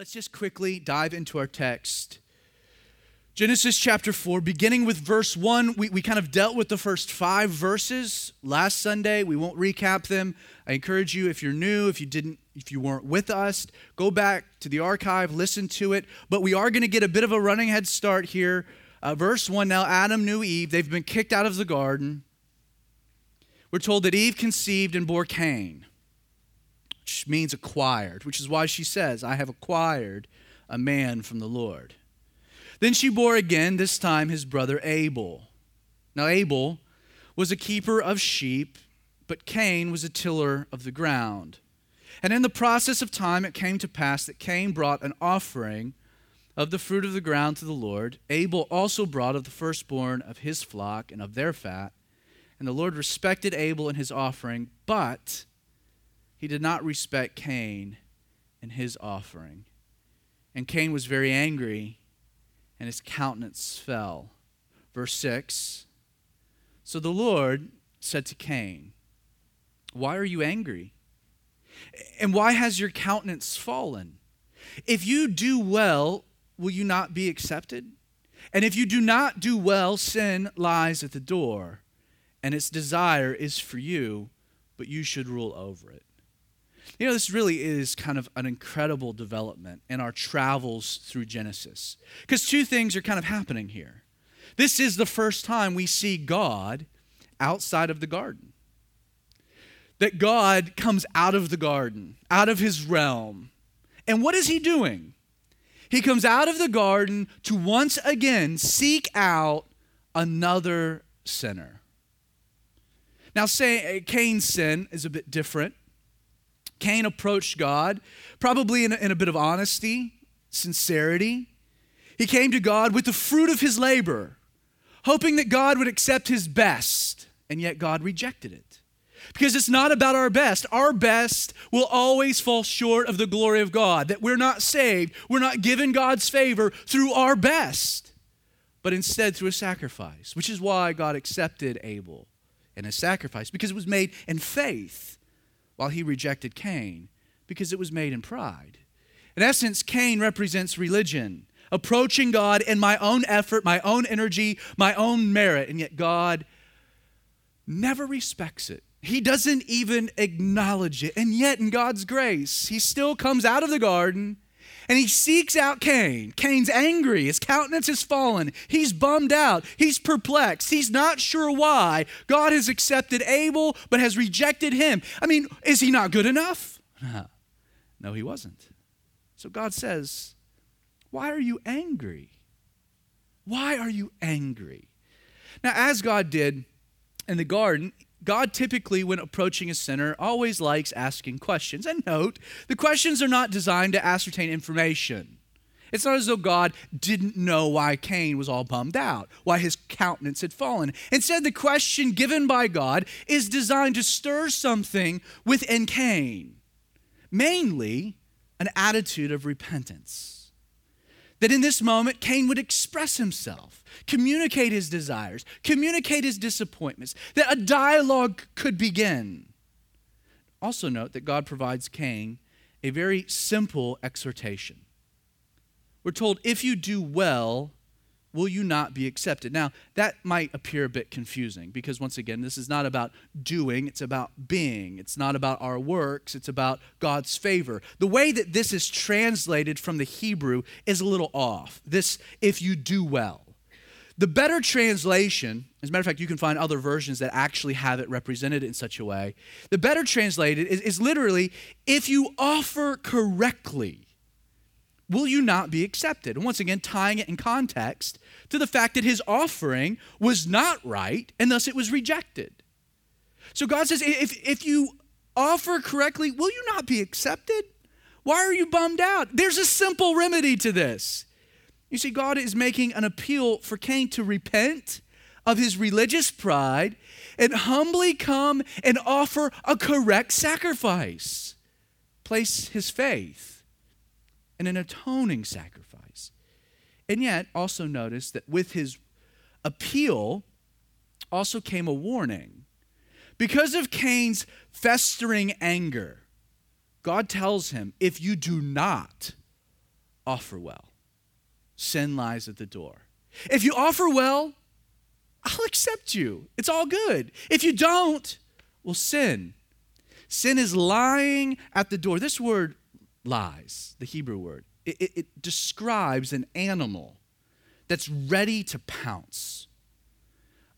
Let's just quickly dive into our text. Genesis chapter 4, beginning with verse 1. We, we kind of dealt with the first five verses last Sunday. We won't recap them. I encourage you, if you're new, if you didn't, if you weren't with us, go back to the archive, listen to it. But we are going to get a bit of a running head start here. Uh, verse 1 Now Adam knew Eve. They've been kicked out of the garden. We're told that Eve conceived and bore Cain which means acquired, which is why she says, I have acquired a man from the Lord. Then she bore again, this time his brother Abel. Now, Abel was a keeper of sheep, but Cain was a tiller of the ground. And in the process of time, it came to pass that Cain brought an offering of the fruit of the ground to the Lord. Abel also brought of the firstborn of his flock and of their fat. And the Lord respected Abel and his offering, but he did not respect Cain and his offering. And Cain was very angry, and his countenance fell. Verse 6 So the Lord said to Cain, Why are you angry? And why has your countenance fallen? If you do well, will you not be accepted? And if you do not do well, sin lies at the door, and its desire is for you, but you should rule over it. You know, this really is kind of an incredible development in our travels through Genesis. Because two things are kind of happening here. This is the first time we see God outside of the garden. That God comes out of the garden, out of his realm. And what is he doing? He comes out of the garden to once again seek out another sinner. Now, say Cain's sin is a bit different. Cain approached God, probably in a, in a bit of honesty, sincerity. He came to God with the fruit of his labor, hoping that God would accept his best, and yet God rejected it. Because it's not about our best. Our best will always fall short of the glory of God, that we're not saved, we're not given God's favor through our best, but instead through a sacrifice, which is why God accepted Abel and his sacrifice, because it was made in faith while he rejected Cain because it was made in pride. In essence, Cain represents religion, approaching God in my own effort, my own energy, my own merit, and yet God never respects it. He doesn't even acknowledge it. And yet, in God's grace, he still comes out of the garden and he seeks out Cain. Cain's angry. His countenance has fallen. He's bummed out. He's perplexed. He's not sure why God has accepted Abel but has rejected him. I mean, is he not good enough? No, he wasn't. So God says, Why are you angry? Why are you angry? Now, as God did in the garden, God typically, when approaching a sinner, always likes asking questions. And note, the questions are not designed to ascertain information. It's not as though God didn't know why Cain was all bummed out, why his countenance had fallen. Instead, the question given by God is designed to stir something within Cain, mainly an attitude of repentance. That in this moment, Cain would express himself communicate his desires, communicate his disappointments, that a dialogue could begin. Also, note that God provides Cain a very simple exhortation. We're told, if you do well, will you not be accepted? Now, that might appear a bit confusing because, once again, this is not about doing, it's about being. It's not about our works, it's about God's favor. The way that this is translated from the Hebrew is a little off. This, if you do well. The better translation, as a matter of fact, you can find other versions that actually have it represented in such a way. The better translated is, is literally, if you offer correctly, will you not be accepted? And once again, tying it in context to the fact that his offering was not right and thus it was rejected. So God says, if, if you offer correctly, will you not be accepted? Why are you bummed out? There's a simple remedy to this. You see, God is making an appeal for Cain to repent of his religious pride and humbly come and offer a correct sacrifice. Place his faith in an atoning sacrifice. And yet, also notice that with his appeal also came a warning. Because of Cain's festering anger, God tells him, if you do not offer well. Sin lies at the door. If you offer well, I'll accept you. It's all good. If you don't, well, sin. Sin is lying at the door. This word lies, the Hebrew word, it, it, it describes an animal that's ready to pounce.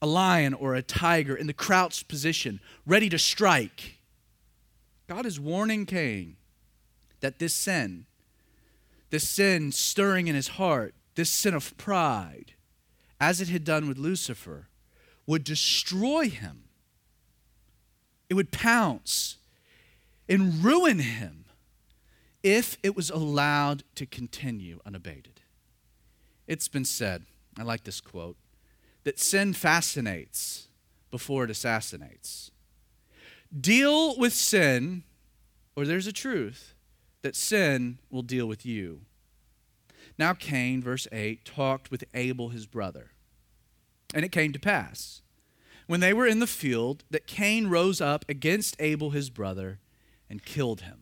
A lion or a tiger in the crouched position, ready to strike. God is warning Cain that this sin, this sin stirring in his heart, this sin of pride, as it had done with Lucifer, would destroy him. It would pounce and ruin him if it was allowed to continue unabated. It's been said, I like this quote, that sin fascinates before it assassinates. Deal with sin, or there's a truth that sin will deal with you. Now, Cain, verse 8, talked with Abel his brother. And it came to pass, when they were in the field, that Cain rose up against Abel his brother and killed him.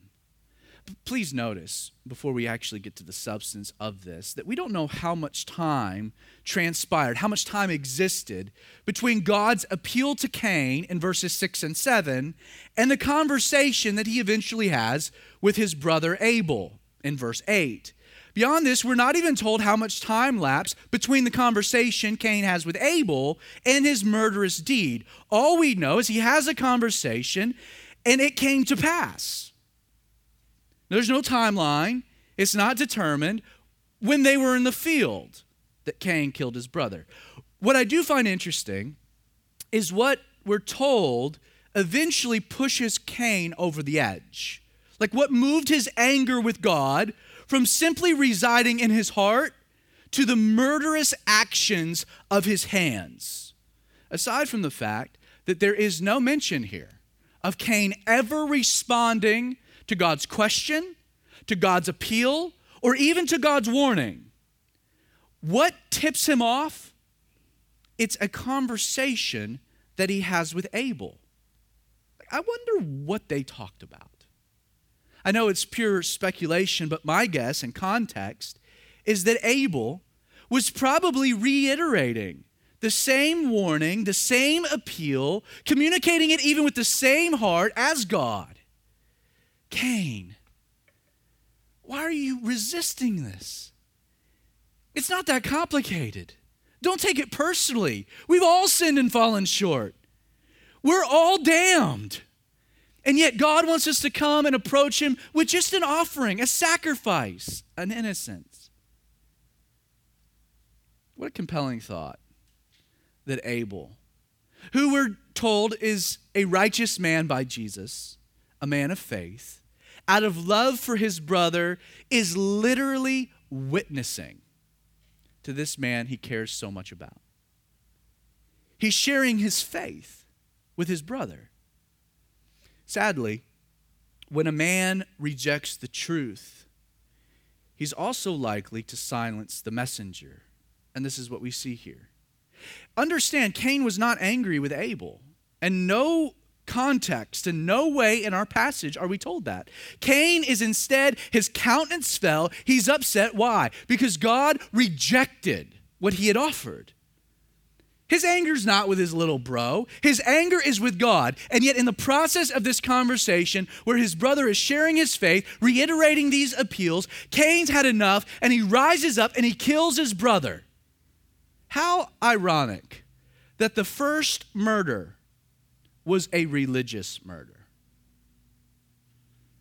Please notice, before we actually get to the substance of this, that we don't know how much time transpired, how much time existed between God's appeal to Cain in verses 6 and 7 and the conversation that he eventually has with his brother Abel in verse 8. Beyond this, we're not even told how much time lapsed between the conversation Cain has with Abel and his murderous deed. All we know is he has a conversation and it came to pass. There's no timeline, it's not determined when they were in the field that Cain killed his brother. What I do find interesting is what we're told eventually pushes Cain over the edge. Like what moved his anger with God from simply residing in his heart to the murderous actions of his hands. Aside from the fact that there is no mention here of Cain ever responding to God's question, to God's appeal, or even to God's warning. What tips him off? It's a conversation that he has with Abel. I wonder what they talked about. I know it's pure speculation, but my guess and context is that Abel was probably reiterating the same warning, the same appeal, communicating it even with the same heart as God. Cain, why are you resisting this? It's not that complicated. Don't take it personally. We've all sinned and fallen short. We're all damned. And yet, God wants us to come and approach Him with just an offering, a sacrifice, an innocence. What a compelling thought that Abel, who we're told is a righteous man by Jesus, a man of faith, out of love for his brother, is literally witnessing to this man he cares so much about. He's sharing his faith with his brother. Sadly, when a man rejects the truth, he's also likely to silence the messenger. And this is what we see here. Understand, Cain was not angry with Abel, and no context, in no way in our passage are we told that. Cain is instead, his countenance fell. He's upset. Why? Because God rejected what he had offered. His anger's not with his little bro. His anger is with God. And yet, in the process of this conversation, where his brother is sharing his faith, reiterating these appeals, Cain's had enough and he rises up and he kills his brother. How ironic that the first murder was a religious murder.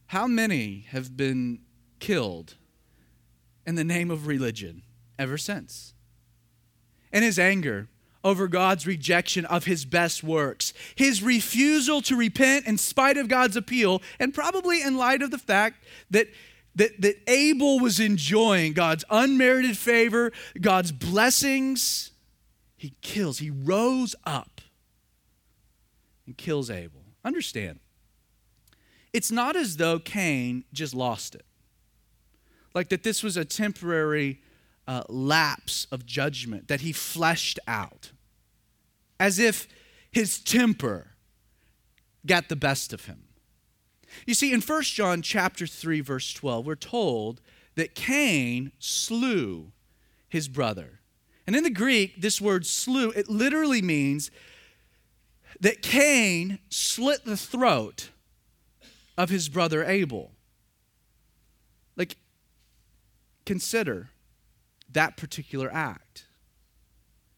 How many have been killed in the name of religion ever since? And his anger, over God's rejection of his best works, his refusal to repent in spite of God's appeal, and probably in light of the fact that, that, that Abel was enjoying God's unmerited favor, God's blessings, he kills, he rose up and kills Abel. Understand, it's not as though Cain just lost it, like that this was a temporary uh, lapse of judgment that he fleshed out, as if his temper got the best of him. You see, in 1 John chapter 3, verse 12, we're told that Cain slew his brother. And in the Greek, this word slew, it literally means that Cain slit the throat of his brother Abel. Like, consider that particular act.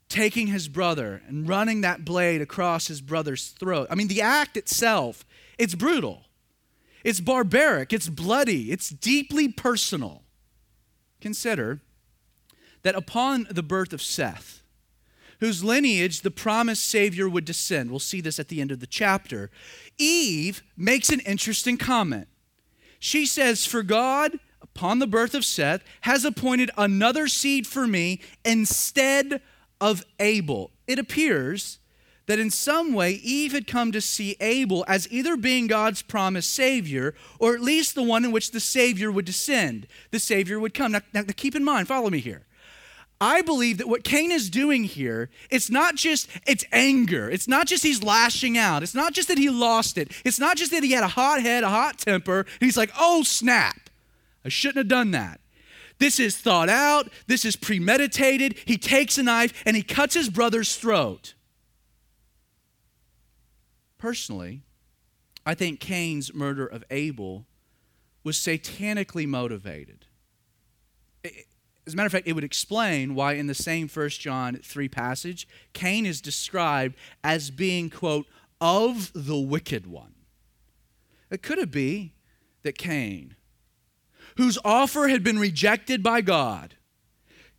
Taking his brother and running that blade across his brother's throat. I mean, the act itself, it's brutal. It's barbaric, it's bloody, it's deeply personal. Consider that upon the birth of Seth, whose lineage the promised Savior would descend, we'll see this at the end of the chapter, Eve makes an interesting comment. She says, For God, upon the birth of Seth, has appointed another seed for me instead of Abel. It appears that in some way Eve had come to see Abel as either being God's promised Savior or at least the one in which the Savior would descend. The Savior would come. Now, now keep in mind, follow me here. I believe that what Cain is doing here, it's not just it's anger. It's not just he's lashing out. It's not just that he lost it. It's not just that he had a hot head, a hot temper, he's like, "Oh, snap. I shouldn't have done that." This is thought out. This is premeditated. He takes a knife and he cuts his brother's throat. Personally, I think Cain's murder of Abel was satanically motivated. As a matter of fact, it would explain why in the same 1 John 3 passage, Cain is described as being, quote, of the wicked one. It could it be that Cain, whose offer had been rejected by God,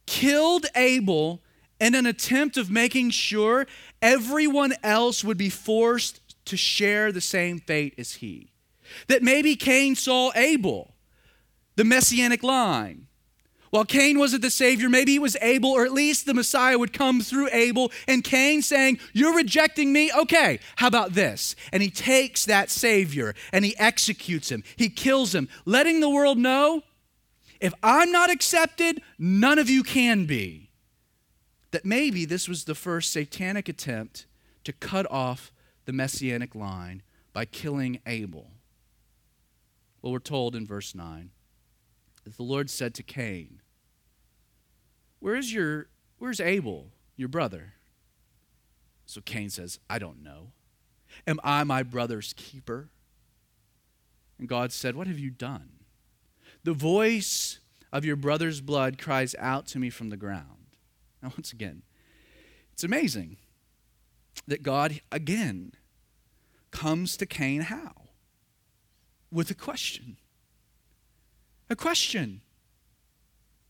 killed Abel in an attempt of making sure everyone else would be forced to share the same fate as he? That maybe Cain saw Abel, the messianic line, while Cain wasn't the Savior, maybe it was Abel, or at least the Messiah would come through Abel. And Cain saying, You're rejecting me? Okay, how about this? And he takes that Savior and he executes him, he kills him, letting the world know if I'm not accepted, none of you can be. That maybe this was the first satanic attempt to cut off the messianic line by killing Abel. Well, we're told in verse 9 that the Lord said to Cain, Where's your where's Abel, your brother? So Cain says, I don't know. Am I my brother's keeper? And God said, What have you done? The voice of your brother's blood cries out to me from the ground. Now, once again, it's amazing that God again comes to Cain how? With a question. A question.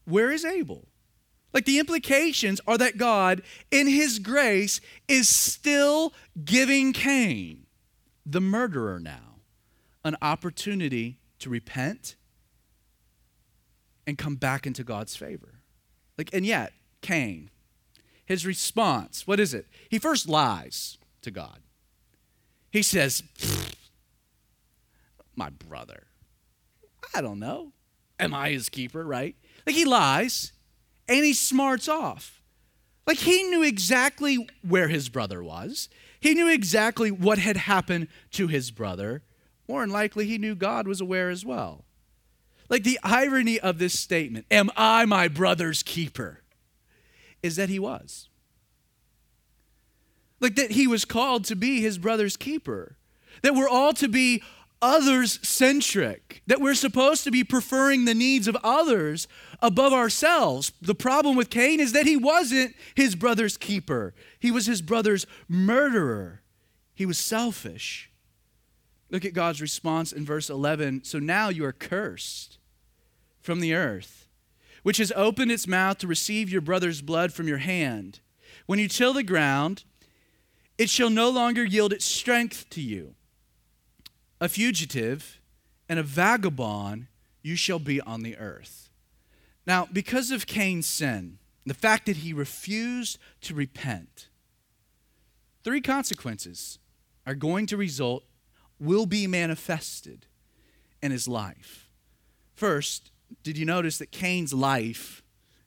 Where is Abel? Like the implications are that God, in his grace, is still giving Cain, the murderer now, an opportunity to repent and come back into God's favor. Like, and yet, Cain, his response, what is it? He first lies to God. He says, My brother. I don't know. Am I his keeper, right? Like he lies and he smarts off. Like he knew exactly where his brother was. He knew exactly what had happened to his brother. More than likely, he knew God was aware as well. Like the irony of this statement, Am I my brother's keeper? is that he was. Like that he was called to be his brother's keeper. That we're all to be others centric, that we're supposed to be preferring the needs of others above ourselves. The problem with Cain is that he wasn't his brother's keeper, he was his brother's murderer. He was selfish. Look at God's response in verse 11. So now you are cursed from the earth, which has opened its mouth to receive your brother's blood from your hand. When you till the ground, it shall no longer yield its strength to you. A fugitive and a vagabond you shall be on the earth. Now, because of Cain's sin, the fact that he refused to repent, three consequences are going to result, will be manifested in his life. First, did you notice that Cain's life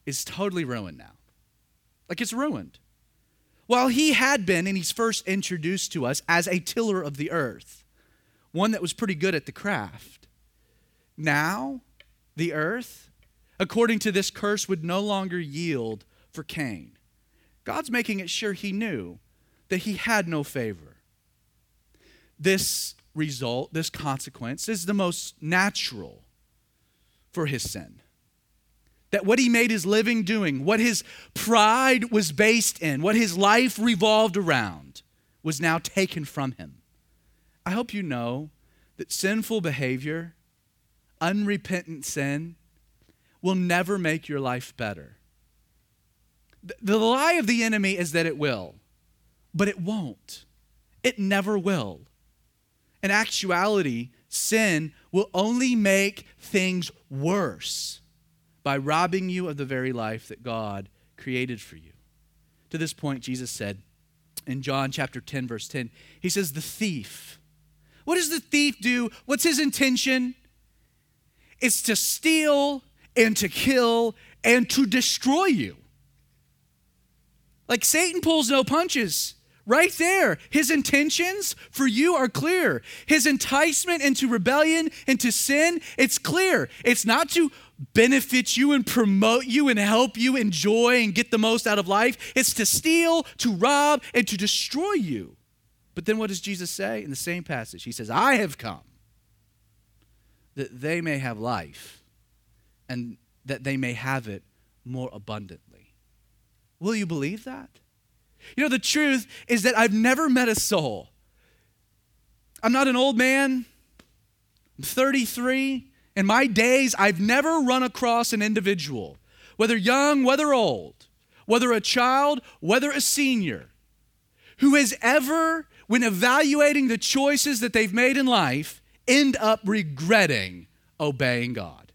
is totally ruined now? Like it's ruined. While he had been, and he's first introduced to us as a tiller of the earth, one that was pretty good at the craft, now the earth according to this curse, would no longer yield for Cain. God's making it sure he knew that he had no favor. This result, this consequence, is the most natural for his sin. That what he made his living doing, what his pride was based in, what his life revolved around, was now taken from him. I hope you know that sinful behavior, unrepentant sin, will never make your life better. The lie of the enemy is that it will, but it won't. It never will. In actuality, sin will only make things worse by robbing you of the very life that God created for you. To this point, Jesus said in John chapter 10, verse 10, He says, The thief. What does the thief do? What's his intention? It's to steal and to kill and to destroy you. Like Satan pulls no punches. Right there, his intentions for you are clear. His enticement into rebellion, into sin, it's clear. It's not to benefit you and promote you and help you enjoy and get the most out of life, it's to steal, to rob, and to destroy you. But then what does Jesus say in the same passage? He says, I have come that they may have life and that they may have it more abundantly. Will you believe that? You know, the truth is that I've never met a soul. I'm not an old man, I'm 33. In my days, I've never run across an individual, whether young, whether old, whether a child, whether a senior, who has ever, when evaluating the choices that they've made in life, end up regretting obeying God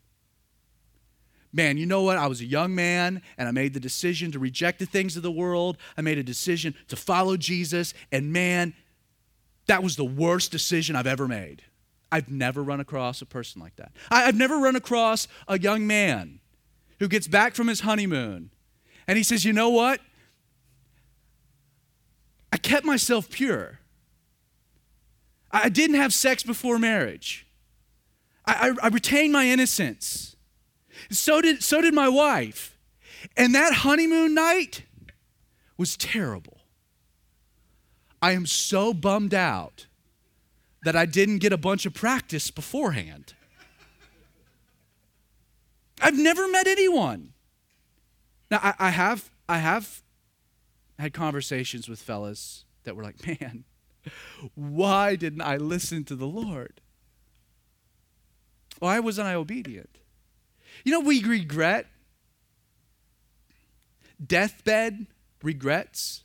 man, you know what? I was a young man and I made the decision to reject the things of the world. I made a decision to follow Jesus, and man, that was the worst decision I've ever made. I've never run across a person like that. I've never run across a young man who gets back from his honeymoon and he says, You know what? I kept myself pure. I didn't have sex before marriage. I, I, I retained my innocence. So did, so did my wife. And that honeymoon night was terrible. I am so bummed out that I didn't get a bunch of practice beforehand. I've never met anyone. Now I, I, have I have had conversations with fellas that were like, man, why didn't I listen to the Lord? Why wasn't I obedient? You know, we regret deathbed regrets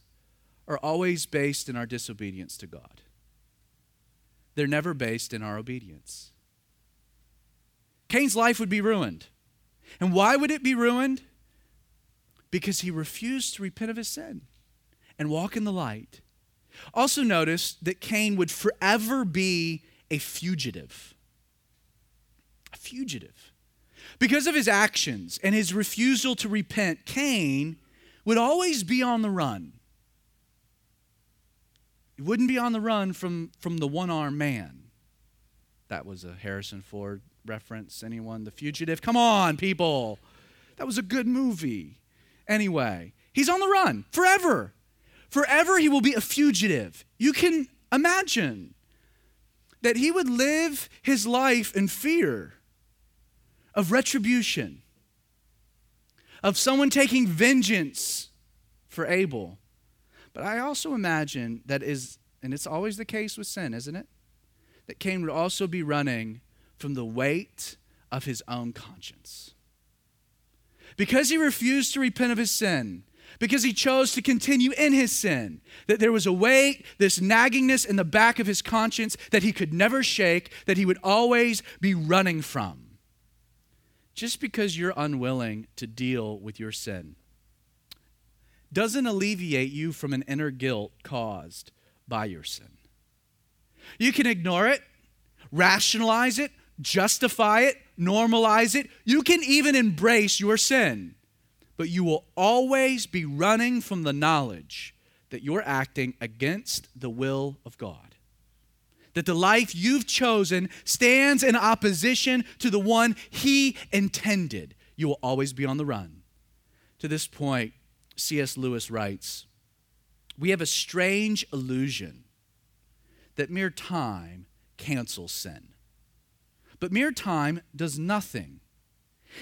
are always based in our disobedience to God. They're never based in our obedience. Cain's life would be ruined. And why would it be ruined? Because he refused to repent of his sin and walk in the light. Also, notice that Cain would forever be a fugitive. A fugitive. Because of his actions and his refusal to repent, Cain would always be on the run. He wouldn't be on the run from, from the one armed man. That was a Harrison Ford reference. Anyone? The Fugitive? Come on, people. That was a good movie. Anyway, he's on the run forever. Forever, he will be a fugitive. You can imagine that he would live his life in fear of retribution, of someone taking vengeance for Abel. But I also imagine that is, and it's always the case with sin, isn't it? That Cain would also be running from the weight of his own conscience. Because he refused to repent of his sin, because he chose to continue in his sin, that there was a weight, this naggingness in the back of his conscience that he could never shake, that he would always be running from just because you're unwilling to deal with your sin doesn't alleviate you from an inner guilt caused by your sin. You can ignore it, rationalize it, justify it, normalize it. You can even embrace your sin, but you will always be running from the knowledge that you're acting against the will of God that the life you've chosen stands in opposition to the one He intended. you will always be on the run. To this point, C.S. Lewis writes We have a strange illusion that mere time cancels sin. But mere time does nothing,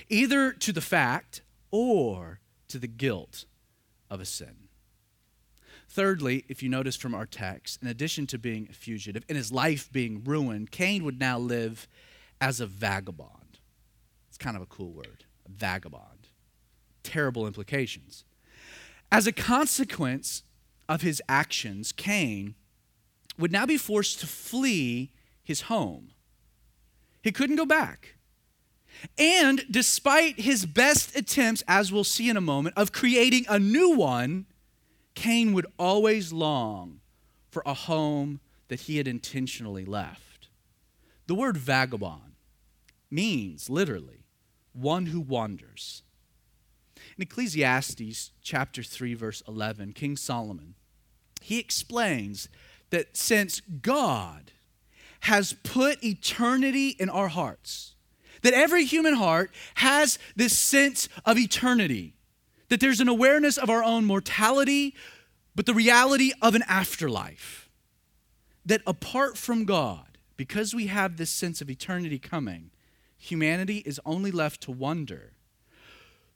either to the fact or to the guilt of a sin. Thirdly, if you notice from our text, in addition to being a fugitive and his life being ruined, Cain would now live as a vagabond. It's kind of a cool word, a vagabond. Terrible implications. As a consequence of his actions, Cain would now be forced to flee his home. He couldn't go back. And despite his best attempts, as we'll see in a moment, of creating a new one, Cain would always long for a home that he had intentionally left. The word vagabond means literally one who wanders. In Ecclesiastes chapter 3 verse 11, King Solomon, he explains that since God has put eternity in our hearts, that every human heart has this sense of eternity, that there's an awareness of our own mortality, but the reality of an afterlife. That apart from God, because we have this sense of eternity coming, humanity is only left to wonder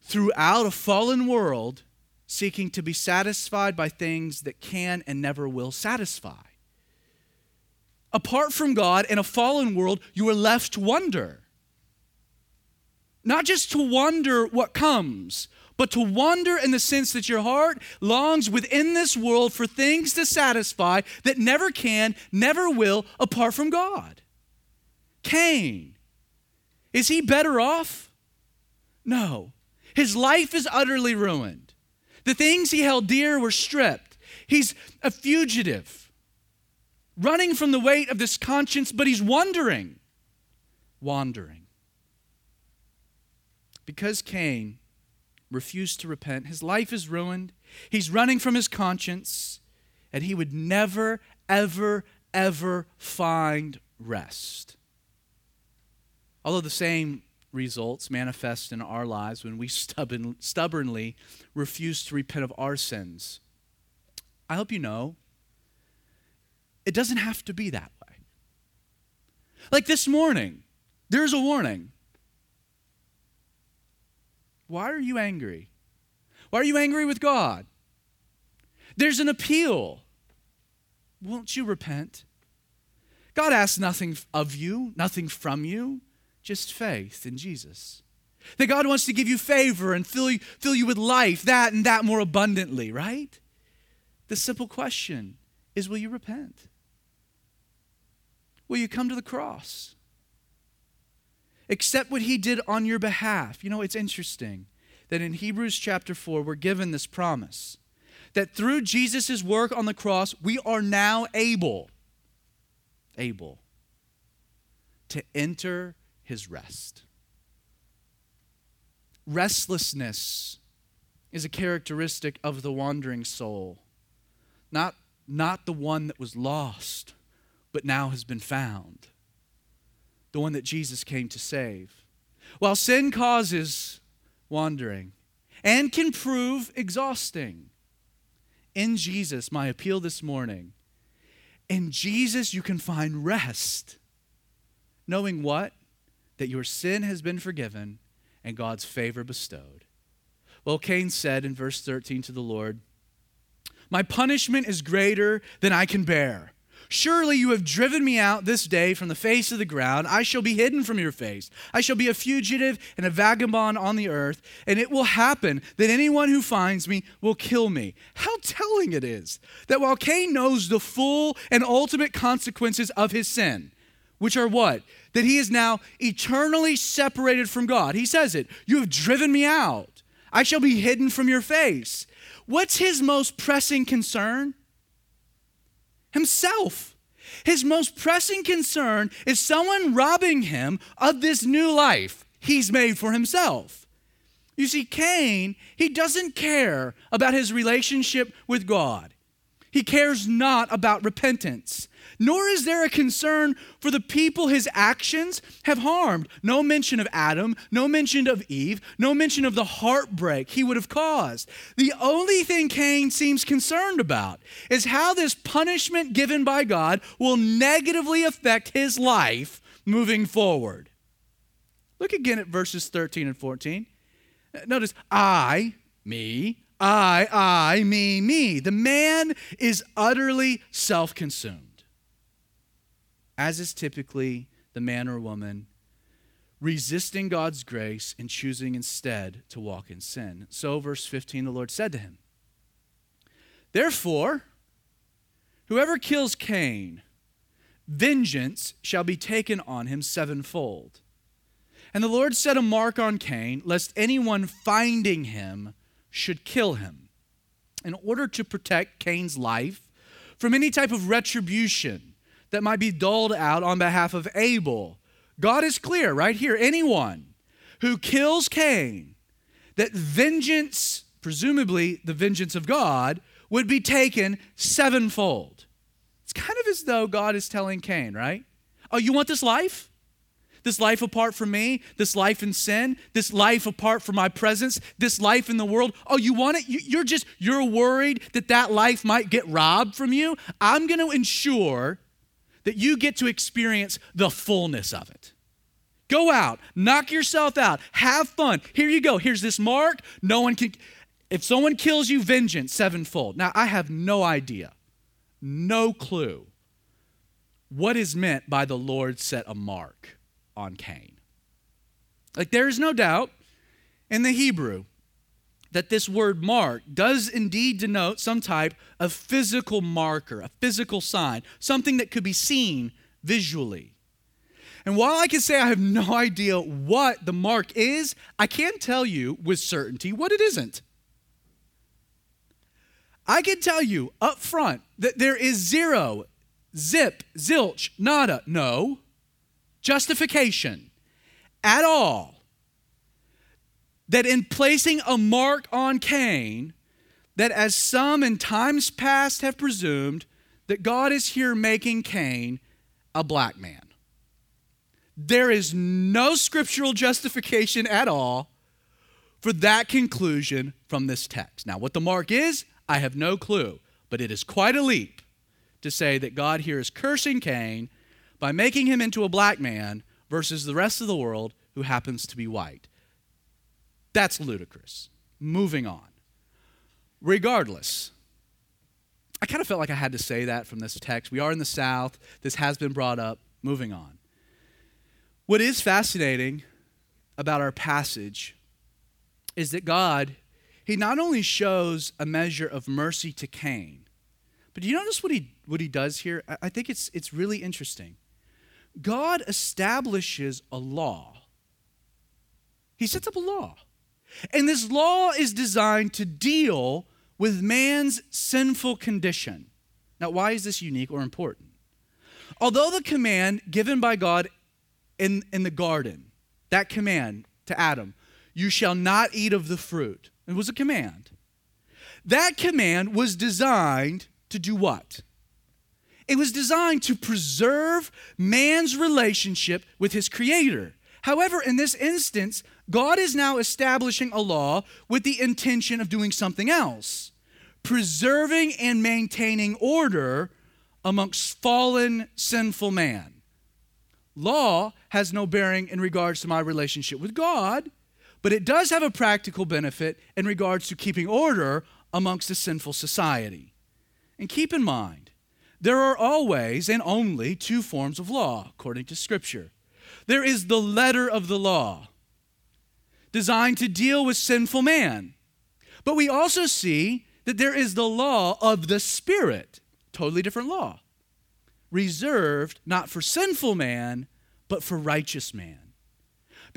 throughout a fallen world seeking to be satisfied by things that can and never will satisfy. Apart from God in a fallen world, you are left to wonder. Not just to wonder what comes, but to wonder in the sense that your heart longs within this world for things to satisfy that never can, never will, apart from God. Cain, is he better off? No. His life is utterly ruined. The things he held dear were stripped. He's a fugitive, running from the weight of this conscience, but he's wandering. Wandering. Because Cain refused to repent. His life is ruined. He's running from his conscience, and he would never, ever, ever find rest. Although the same results manifest in our lives when we stubborn, stubbornly refuse to repent of our sins, I hope you know it doesn't have to be that way. Like this morning, there's a warning. Why are you angry? Why are you angry with God? There's an appeal. Won't you repent? God asks nothing of you, nothing from you, just faith in Jesus. That God wants to give you favor and fill you, fill you with life, that and that more abundantly, right? The simple question is will you repent? Will you come to the cross? Accept what he did on your behalf. You know, it's interesting that in Hebrews chapter 4, we're given this promise that through Jesus' work on the cross, we are now able, able to enter his rest. Restlessness is a characteristic of the wandering soul, not, not the one that was lost, but now has been found the one that Jesus came to save. While sin causes wandering and can prove exhausting, in Jesus, my appeal this morning, in Jesus you can find rest. Knowing what? That your sin has been forgiven and God's favor bestowed. Well, Cain said in verse 13 to the Lord, My punishment is greater than I can bear. Surely you have driven me out this day from the face of the ground. I shall be hidden from your face. I shall be a fugitive and a vagabond on the earth, and it will happen that anyone who finds me will kill me. How telling it is that while Cain knows the full and ultimate consequences of his sin, which are what? That he is now eternally separated from God. He says it You have driven me out. I shall be hidden from your face. What's his most pressing concern? Himself. His most pressing concern is someone robbing him of this new life he's made for himself. You see, Cain, he doesn't care about his relationship with God. He cares not about repentance, nor is there a concern for the people his actions have harmed. No mention of Adam, no mention of Eve, no mention of the heartbreak he would have caused. The only thing Cain seems concerned about is how this punishment given by God will negatively affect his life moving forward. Look again at verses 13 and 14. Notice, I, me, I, I, me, me. The man is utterly self consumed, as is typically the man or woman resisting God's grace and choosing instead to walk in sin. So, verse 15, the Lord said to him, Therefore, whoever kills Cain, vengeance shall be taken on him sevenfold. And the Lord set a mark on Cain, lest anyone finding him should kill him, in order to protect Cain's life from any type of retribution that might be doled out on behalf of Abel. God is clear right here anyone who kills Cain, that vengeance, presumably the vengeance of God, would be taken sevenfold. It's kind of as though God is telling Cain, right? Oh, you want this life? This life apart from me, this life in sin, this life apart from my presence, this life in the world. Oh, you want it? You're just, you're worried that that life might get robbed from you. I'm going to ensure that you get to experience the fullness of it. Go out, knock yourself out, have fun. Here you go. Here's this mark. No one can, if someone kills you, vengeance sevenfold. Now, I have no idea, no clue what is meant by the Lord set a mark on Cain. Like, there is no doubt in the Hebrew that this word mark does indeed denote some type of physical marker, a physical sign, something that could be seen visually. And while I can say I have no idea what the mark is, I can tell you with certainty what it isn't. I can tell you up front that there is zero, zip, zilch, nada, no justification at all that in placing a mark on Cain, that as some in times past have presumed, that God is here making Cain a black man. There is no scriptural justification at all for that conclusion from this text. Now, what the mark is, I have no clue, but it is quite a leap to say that God here is cursing Cain by making him into a black man versus the rest of the world who happens to be white. That's ludicrous. Moving on. Regardless, I kind of felt like I had to say that from this text. We are in the South. This has been brought up. Moving on. What is fascinating about our passage is that God, He not only shows a measure of mercy to Cain, but do you notice what He, what he does here? I think it's, it's really interesting. God establishes a law. He sets up a law. And this law is designed to deal with man's sinful condition. Now, why is this unique or important? Although the command given by God in, in the garden, that command to Adam, you shall not eat of the fruit, it was a command. That command was designed to do what? It was designed to preserve man's relationship with his creator. However, in this instance, God is now establishing a law with the intention of doing something else preserving and maintaining order amongst fallen, sinful man. Law has no bearing in regards to my relationship with God, but it does have a practical benefit in regards to keeping order amongst a sinful society. And keep in mind, there are always and only two forms of law, according to Scripture. There is the letter of the law, designed to deal with sinful man. But we also see that there is the law of the Spirit, totally different law, reserved not for sinful man, but for righteous man.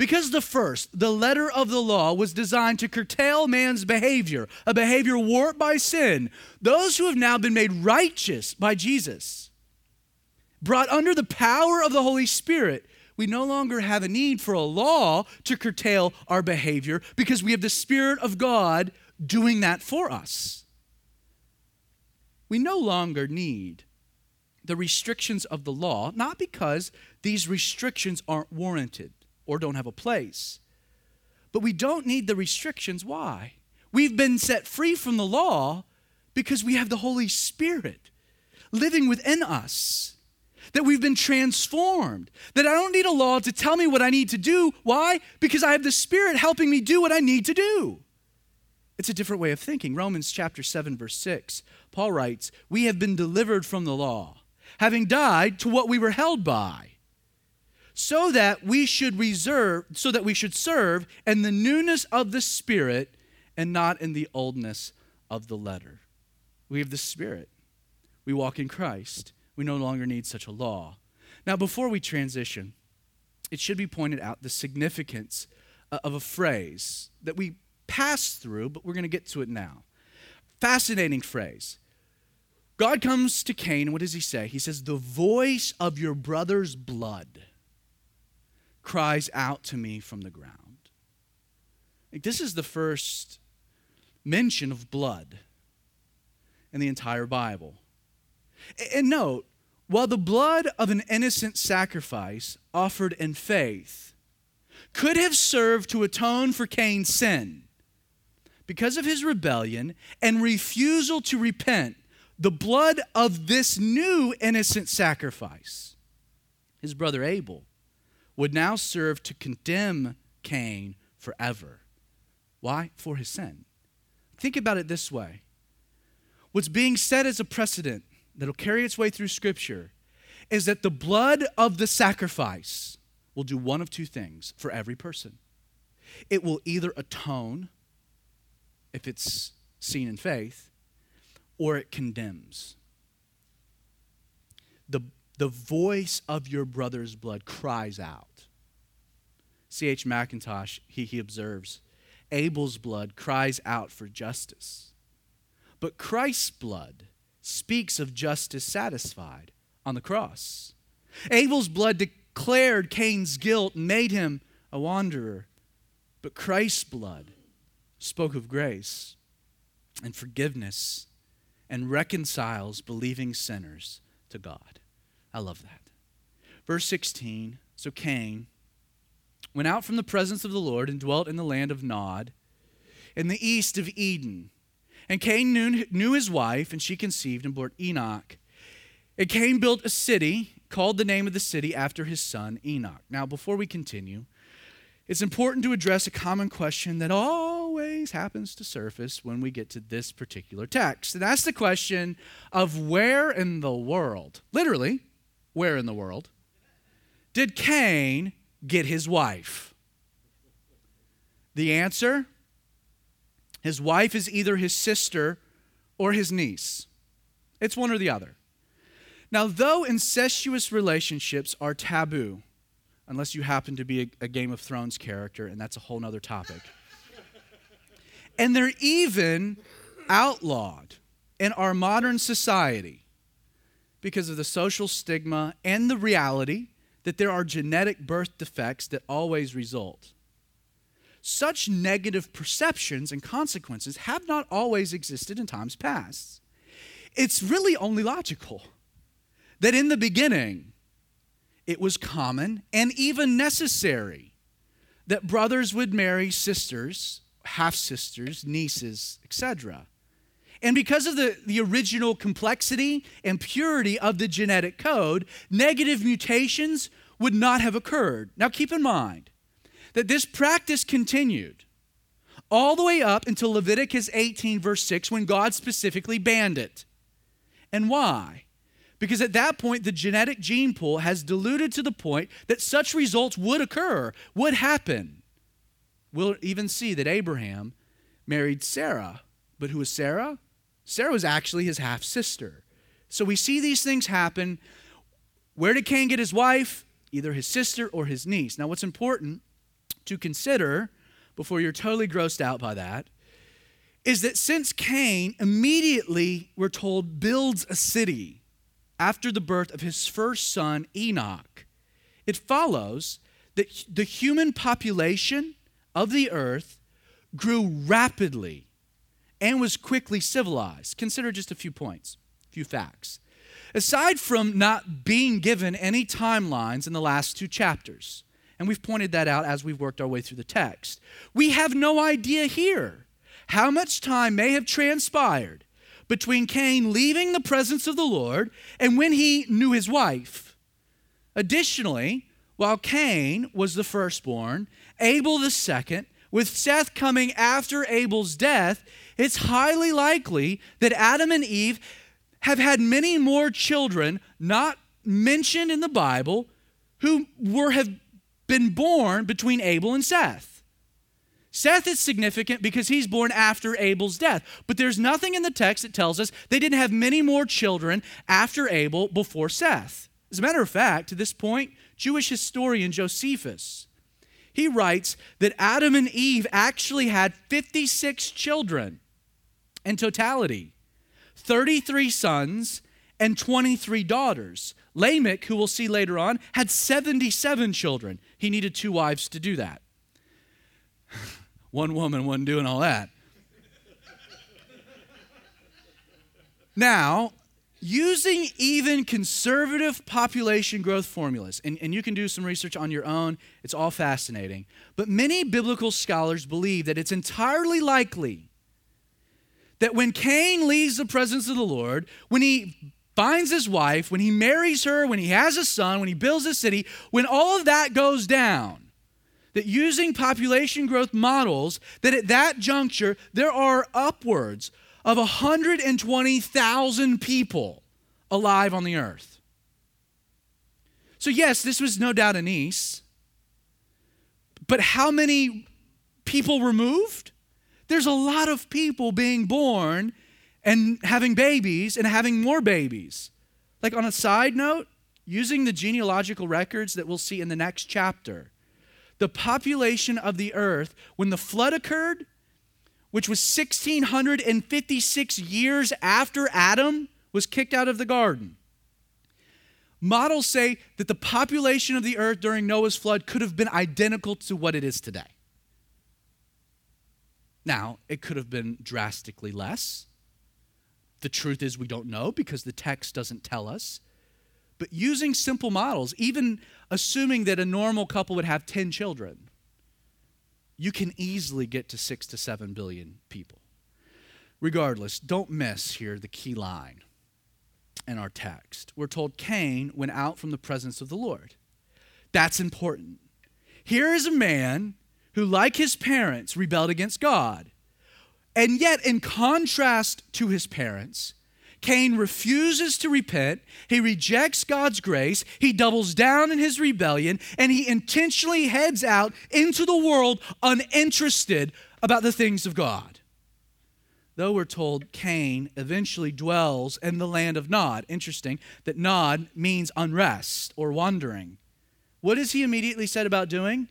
Because the first, the letter of the law, was designed to curtail man's behavior, a behavior warped by sin, those who have now been made righteous by Jesus, brought under the power of the Holy Spirit, we no longer have a need for a law to curtail our behavior because we have the Spirit of God doing that for us. we no longer need the restrictions of the law, not because these restrictions aren't warranted or don't have a place, but we don't need the restrictions. Why? We've been set free from the law because we have the Holy Spirit living within us. That we've been transformed. That I don't need a law to tell me what I need to do. Why? Because I have the Spirit helping me do what I need to do. It's a different way of thinking. Romans chapter 7, verse 6, Paul writes, We have been delivered from the law, having died to what we were held by, so that we should reserve, so that we should serve in the newness of the Spirit and not in the oldness of the letter. We have the Spirit. We walk in Christ. We no longer need such a law. Now, before we transition, it should be pointed out the significance uh, of a phrase that we pass through, but we're going to get to it now. Fascinating phrase. God comes to Cain, what does he say? He says, The voice of your brother's blood cries out to me from the ground. Like, this is the first mention of blood in the entire Bible. And note, while the blood of an innocent sacrifice offered in faith could have served to atone for Cain's sin, because of his rebellion and refusal to repent, the blood of this new innocent sacrifice, his brother Abel, would now serve to condemn Cain forever. Why? For his sin. Think about it this way what's being said as a precedent that'll carry its way through Scripture is that the blood of the sacrifice will do one of two things for every person. It will either atone, if it's seen in faith, or it condemns. The, the voice of your brother's blood cries out. C.H. Mackintosh, he, he observes, Abel's blood cries out for justice. But Christ's blood speaks of justice satisfied on the cross. Abel's blood declared Cain's guilt and made him a wanderer. But Christ's blood spoke of grace and forgiveness and reconciles believing sinners to God. I love that. Verse 16 So Cain went out from the presence of the Lord and dwelt in the land of Nod, in the east of Eden. And Cain knew, knew his wife, and she conceived and bore Enoch. And Cain built a city, called the name of the city after his son Enoch. Now, before we continue, it's important to address a common question that always happens to surface when we get to this particular text. And that's the question of where in the world, literally, where in the world, did Cain get his wife? The answer his wife is either his sister or his niece. It's one or the other. Now, though incestuous relationships are taboo, unless you happen to be a, Game of Thrones character, and that's a whole other topic, and they're even outlawed in our modern society because of the social stigma and the reality that there are genetic birth defects that always result such negative perceptions and consequences have not always existed in times past. It's really only logical that in the beginning, it was common and even necessary that brothers would marry sisters, half sisters, nieces, etc. And because of the, the original complexity and purity of the genetic code, negative mutations would not have occurred. Now, keep in mind, that this practice continued all the way up until Leviticus 18, verse 6, when God specifically banned it. And why? Because at that point, the genetic gene pool has diluted to the point that such results would occur, would happen. We'll even see that Abraham married Sarah. But who was Sarah? Sarah was actually his half sister. So we see these things happen. Where did Cain get his wife? Either his sister or his niece. Now, what's important to consider before you're totally grossed out by that is that since Cain immediately, we're told, builds a city after the birth of his first son, Enoch, it follows that the human population of the earth grew rapidly and was quickly civilized. Consider just a few points. a few facts. Aside from not being given any timelines in the last two chapters, and we've pointed that out as we've worked our way through the text, we have no idea here how much time may have transpired between Cain leaving the presence of the Lord and when he knew his wife. Additionally, while Cain was the firstborn, Abel the second, with Seth coming after Abel's death, it's highly likely that Adam and Eve have had many more children not mentioned in the Bible who were have been born between Abel and Seth. Seth is significant because he's born after Abel's death, but there's nothing in the text that tells us they didn't have many more children after Abel before Seth. As a matter of fact, to this point, Jewish historian Josephus he writes that Adam and Eve actually had 56 children in totality 33 sons and 23 daughters. Lamech, who we'll see later on, had 77 children. He needed two wives to do that. one woman wasn't doing all that. now, using even conservative population growth formulas, and, and you can do some research on your own, it's all fascinating. But many biblical scholars believe that it's entirely likely that when Cain leaves the presence of the Lord, when he finds his wife, when he marries her, when he has a son, when he builds a city, when all of that goes down, that using population growth models, that at that juncture, there are upwards of 120,000 people alive on the earth. So, yes, this was no doubt a niece. But how many people removed? There's a lot of people being born and having babies and having more babies. Like, on a side note, using the genealogical records that we'll see in the next chapter, the population of the earth, when the flood occurred, which was 1656 years after Adam was kicked out of the garden. Models say that the population of the earth during Noah's flood could have been identical to what it is today. Now, it could have been drastically less. The truth is, we don't know because the text doesn't tell us. But using simple models, even assuming that a normal couple would have 10 children, you can easily get to six to seven billion people. Regardless, don't miss here the key line in our text. We're told Cain went out from the presence of the Lord. That's important. Here is a man who, like his parents, rebelled against God. And yet, in contrast to his parents, Cain refuses to repent. He rejects God's grace. He doubles down in his rebellion, and he intentionally heads out into the world uninterested about the things of God. Though we're told Cain eventually dwells in the land of Nod. Interesting that Nod means unrest or wandering. What does he immediately said about doing?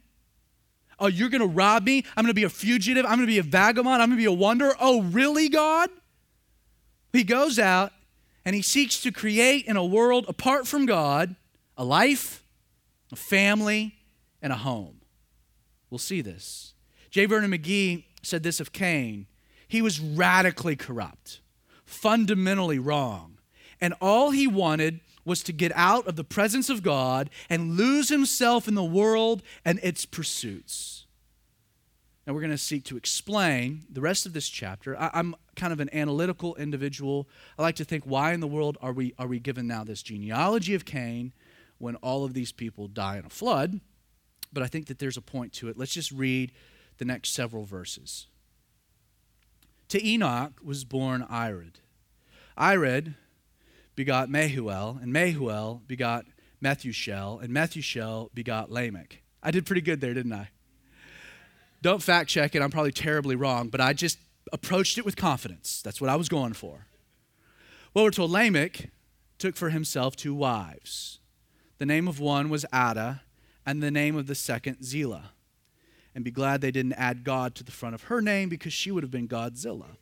Oh, you're going to rob me? I'm going to be a fugitive. I'm going to be a vagabond. I'm going to be a wanderer. Oh, really, God? He goes out and he seeks to create in a world apart from God a life, a family, and a home. We'll see this. J. Vernon McGee said this of Cain he was radically corrupt, fundamentally wrong, and all he wanted was to get out of the presence of God and lose himself in the world and its pursuits. And we're going to seek to explain the rest of this chapter. I, am kind of an analytical individual. I like to think, why in the world are we, are we given now this genealogy of Cain when all of these people die in a flood? But I think that there's a point to it. Let's just read the next several verses. To Enoch was born Irad. Irad begot Mehuel, and Mehuel begot Methushel, and Methushel begot Lamech. I did pretty good there, didn't I? Don't fact check it. I'm probably terribly wrong, but I just approached it with confidence. That's what I was going for. Well, we're told Lamech took for himself two wives. The name of one was Adah, and the name of the second Zillah. And be glad they didn't add God to the front of her name because she would have been Godzilla.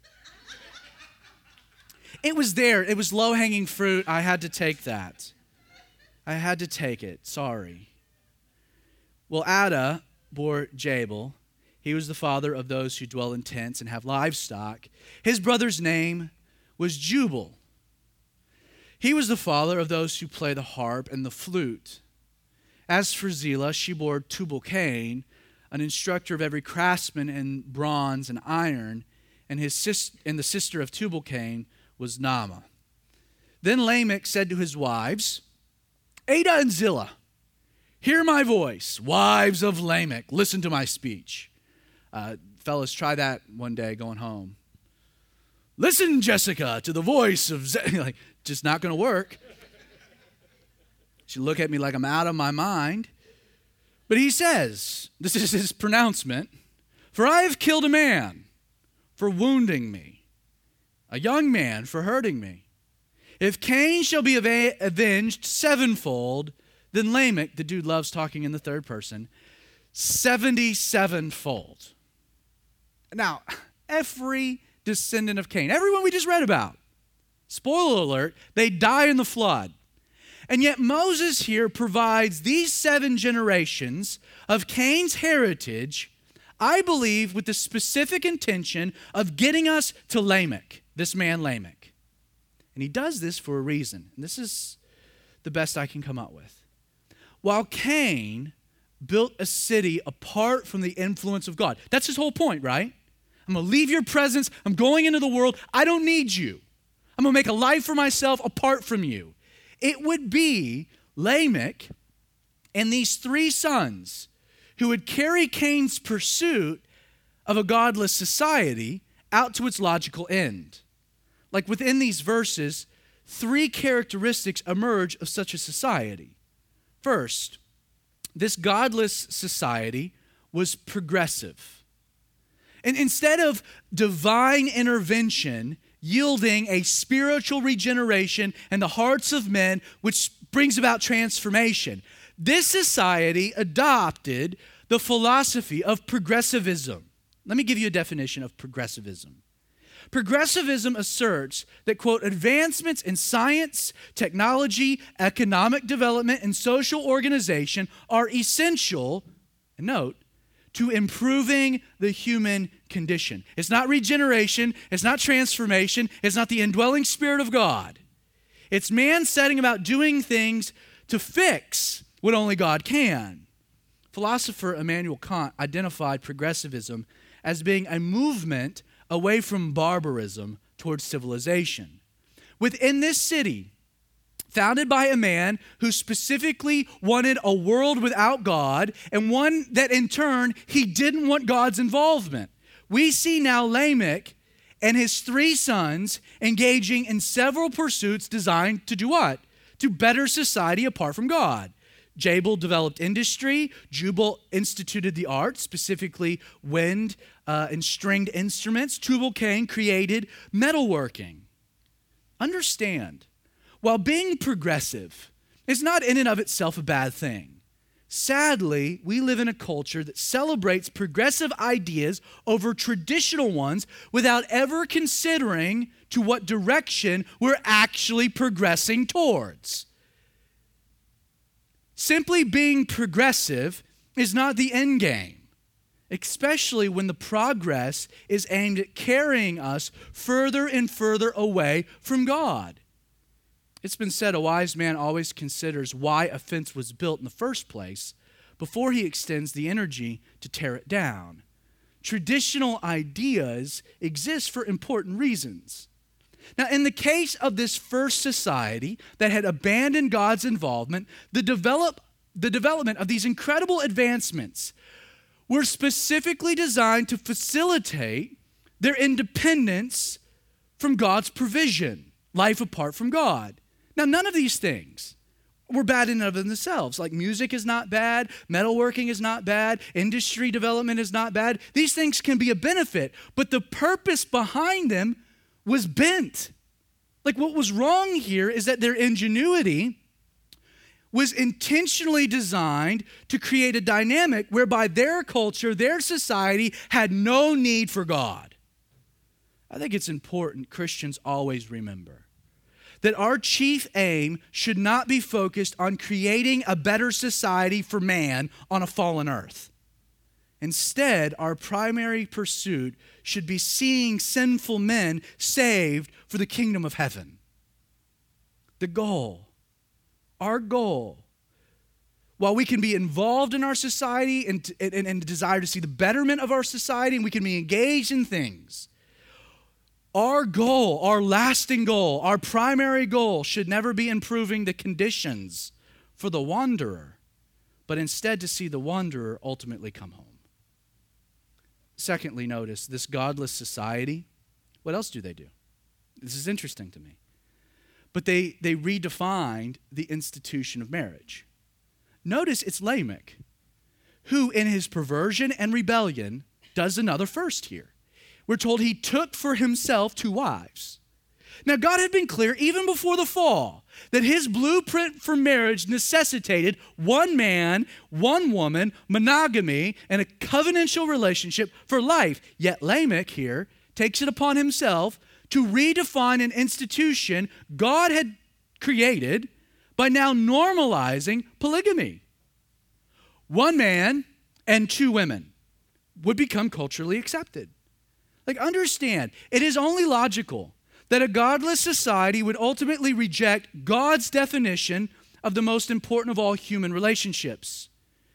it was there, it was low hanging fruit. I had to take that. I had to take it. Sorry. Well, Adah bore Jabal, he was the father of those who dwell in tents and have livestock. His brother's name was Jubal. He was the father of those who play the harp and the flute. As for Zillah, she bore Tubal Cain, an instructor of every craftsman in bronze and iron, and, his sis- and the sister of Tubal Cain was Nama. Then Lamech said to his wives, Adah and Zillah, hear my voice. Wives of Lamech, listen to my speech. Uh, fellas, try that one day going home. Listen, Jessica, to the voice of like, just not going to work. She look at me like I'm out of my mind. But he says, this is his pronouncement, for I have killed a man for wounding me, a young man for hurting me. If Cain shall be avenged sevenfold, then Lamech, the dude loves talking in the third person, 77 fold. Now, every descendant of Cain, everyone we just read about, spoiler alert, they die in the flood. And yet, Moses here provides these seven generations of Cain's heritage, I believe, with the specific intention of getting us to Lamech, this man Lamech. And he does this for a reason. And this is the best I can come up with. While Cain built a city apart from the influence of God, that's his whole point, right? I'm gonna leave your presence. I'm going into the world. I don't need you. I'm gonna make a life for myself apart from you. It would be Lamech and these three sons who would carry Cain's pursuit of a godless society out to its logical end. Like within these verses, three characteristics emerge of such a society. First, this godless society was progressive. And instead of divine intervention, yielding a spiritual regeneration in the hearts of men, which brings about transformation. This society adopted the philosophy of progressivism. Let me give you a definition of progressivism. Progressivism asserts that, quote, advancements in science, technology, economic development, and social organization are essential, note, to improving the human condition. It's not regeneration, it's not transformation, it's not the indwelling Spirit of God. It's man setting about doing things to fix what only God can. Philosopher Immanuel Kant identified progressivism as being a movement away from barbarism towards civilization. Within this city, founded by a man who specifically wanted a world without God and one that in turn he didn't want God's involvement. We see now Lamech and his three sons engaging in several pursuits designed to do what? To better society apart from God. Jabal developed industry. Jubal instituted the arts, specifically wind uh, and stringed instruments. Tubal Cain created metalworking. Understand, while being progressive is not in and of itself a bad thing, sadly, we live in a culture that celebrates progressive ideas over traditional ones without ever considering to what direction we're actually progressing towards. Simply being progressive is not the end game, especially when the progress is aimed at carrying us further and further away from God. It's been said a wise man always considers why a fence was built in the first place before he extends the energy to tear it down. Traditional ideas exist for important reasons. Now, in the case of this first society that had abandoned God's involvement, the, develop, the development of these incredible advancements were specifically designed to facilitate their independence from God's provision, life apart from God. Now, none of these things were bad in and of themselves. Like music is not bad, metalworking is not bad, industry development is not bad. These things can be a benefit, but the purpose behind them was bent. Like what was wrong here is that their ingenuity was intentionally designed to create a dynamic whereby their culture, their society had no need for God. I think it's important Christians always remember that our chief aim should not be focused on creating a better society for man on a fallen earth. Instead, our primary pursuit should be seeing sinful men saved for the kingdom of heaven. the goal, our goal, while we can be involved in our society and, and, and desire to see the betterment of our society, and we can be engaged in things, our goal, our lasting goal, our primary goal should never be improving the conditions for the wanderer, but instead to see the wanderer ultimately come home. Secondly, notice this godless society. What else do they do? This is interesting to me. But they, they redefined the institution of marriage. Notice it's Lamech, who in his perversion and rebellion does another first here. We're told he took for himself two wives. Now, God had been clear even before the fall that his blueprint for marriage necessitated one man, one woman, monogamy, and a covenantal relationship for life. Yet Lamech here takes it upon himself to redefine an institution God had created by now normalizing polygamy. One man and two women would become culturally accepted. Like, understand, it is only logical that a godless society would ultimately reject God's definition of the most important of all human relationships.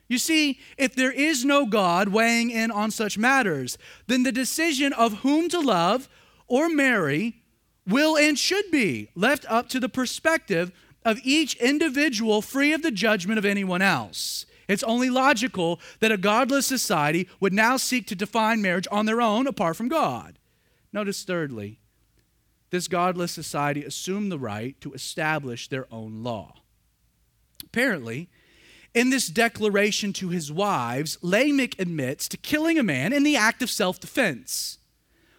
You see, if there is no God weighing in on such matters, then the decision of whom to love or marry will and should be left up to the perspective of each individual free of the judgment of anyone else. It's only logical that a godless society would now seek to define marriage on their own apart from God. Notice, thirdly, this godless society assumed the right to establish their own law. Apparently, in this declaration to his wives, Lamech admits to killing a man in the act of self defense.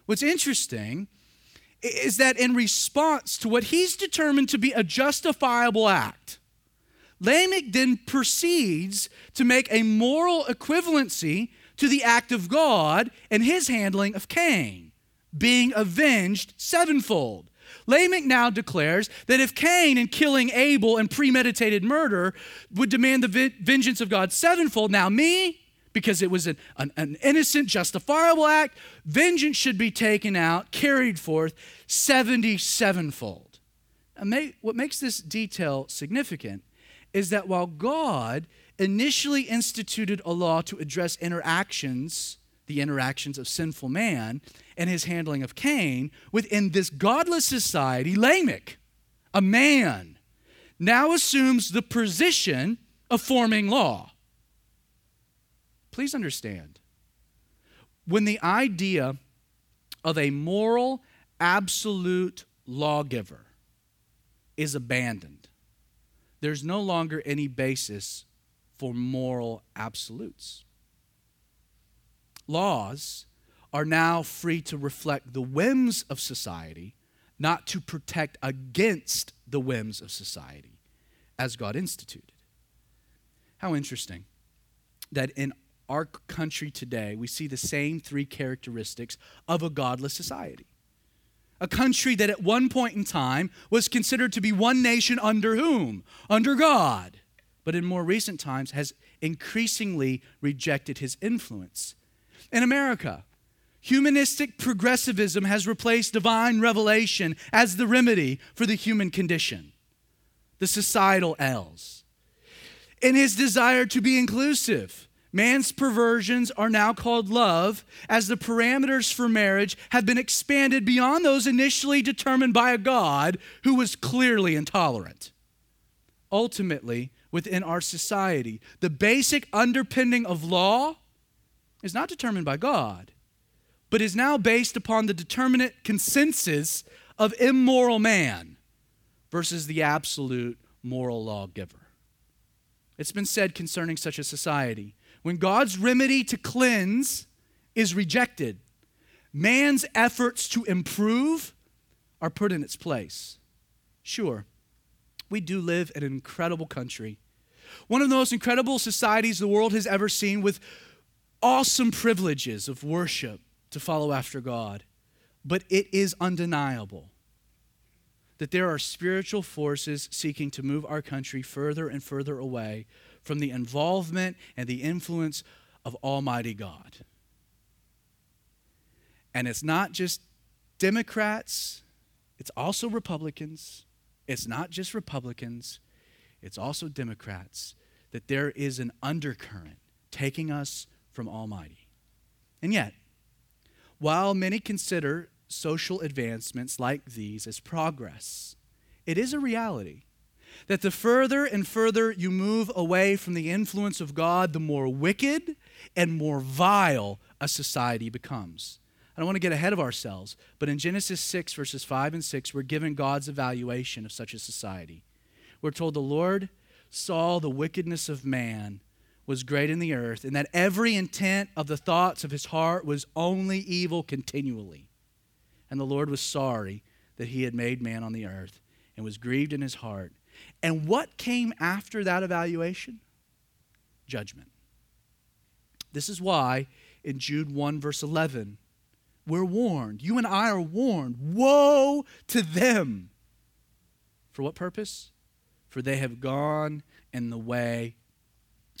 What's interesting is that in response to what he's determined to be a justifiable act, Lamech then proceeds to make a moral equivalency to the act of God and his handling of Cain, being avenged sevenfold. Lamech now declares that if Cain, in killing Abel and premeditated murder, would demand the vengeance of God sevenfold, now me, because it was an, an, an, innocent, justifiable act, vengeance should be taken out, carried forth 77fold. What makes this detail significant is that while God initially instituted a law to address interactions, the interactions of sinful man, and his handling of Cain, within this godless society, Lamech, a man, now assumes the position of forming law. Please understand, when the idea of a moral, absolute lawgiver is abandoned, there's no longer any basis for moral absolutes. Laws are now free to reflect the whims of society, not to protect against the whims of society, as God instituted. How interesting that in our country today, we see the same three characteristics of a godless society a country that at one point in time was considered to be one nation under whom? Under God. But in more recent times has increasingly rejected his influence. In America, humanistic progressivism has replaced divine revelation as the remedy for the human condition, the societal ills. In his desire to be inclusive, Man's perversions are now called love, as the parameters for marriage have been expanded beyond those initially determined by a God who was clearly intolerant. Ultimately, within our society, the basic underpinning of law is not determined by God, but is now based upon the determinate consensus of immoral man versus the absolute moral lawgiver. It's been said concerning such a society when God's remedy to cleanse is rejected, man's efforts to improve are put in its place. Sure, we do live in an incredible country, one of the most incredible societies the world has ever seen, with awesome privileges of worship to follow after God. But it is undeniable that there are spiritual forces seeking to move our country further and further away from the involvement and the influence of Almighty God. And it's not just Democrats, it's also Republicans, it's not just Republicans, it's also Democrats, that there is an undercurrent taking us from Almighty. And yet, while many consider social advancements like these as progress, it is a reality that the further and further you move away from the influence of God, the more wicked and more vile a society becomes. I don't want to get ahead of ourselves, but in Genesis 6, verses 5 and 6, we're given God's evaluation of such a society. We're told the Lord saw the wickedness of man was great in the earth, and that every intent of the thoughts of his heart was only evil continually. And the Lord was sorry that he had made man on the earth and was grieved in his heart. And what came after that evaluation? Judgment. This is why in Jude 1, verse 11, we're warned. You and I are warned. Woe to them. For what purpose? For they have gone in the way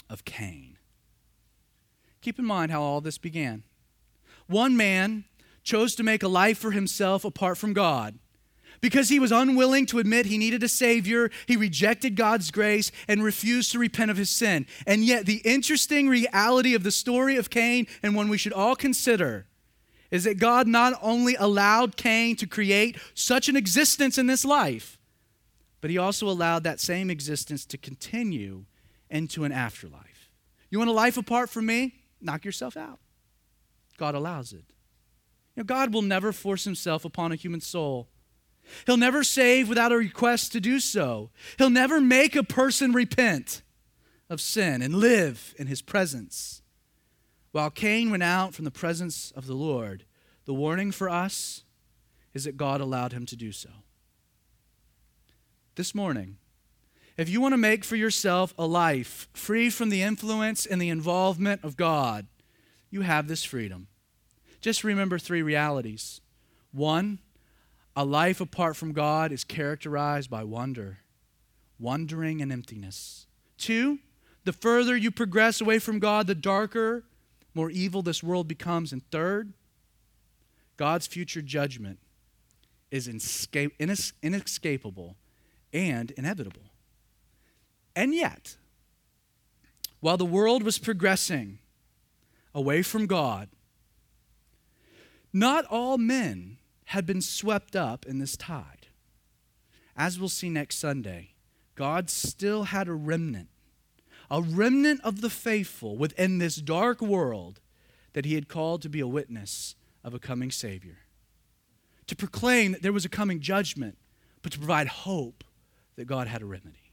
of Cain. Keep in mind how all this began. One man chose to make a life for himself apart from God. Because he was unwilling to admit he needed a Savior, he rejected God's grace and refused to repent of his sin. And yet, the interesting reality of the story of Cain, and one we should all consider, is that God not only allowed Cain to create such an existence in this life, but he also allowed that same existence to continue into an afterlife. You want a life apart from me? Knock yourself out. God allows it. You know, God will never force himself upon a human soul. He'll never save without a request to do so. He'll never make a person repent of sin and live in his presence. While Cain went out from the presence of the Lord, the warning for us is that God allowed him to do so. This morning, if you want to make for yourself a life free from the influence and the involvement of God, you have this freedom. Just remember three realities. One, a life apart from God is characterized by wonder, wondering, and emptiness. Two, the further you progress away from God, the darker, more evil this world becomes. And third, God's future judgment is inescapable and inevitable. And yet, while the world was progressing away from God, not all men had been swept up in this tide. As we'll see next Sunday, God still had a remnant, a remnant of the faithful within this dark world that He had called to be a witness of a coming Savior, to proclaim that there was a coming judgment, but to provide hope that God had a remedy.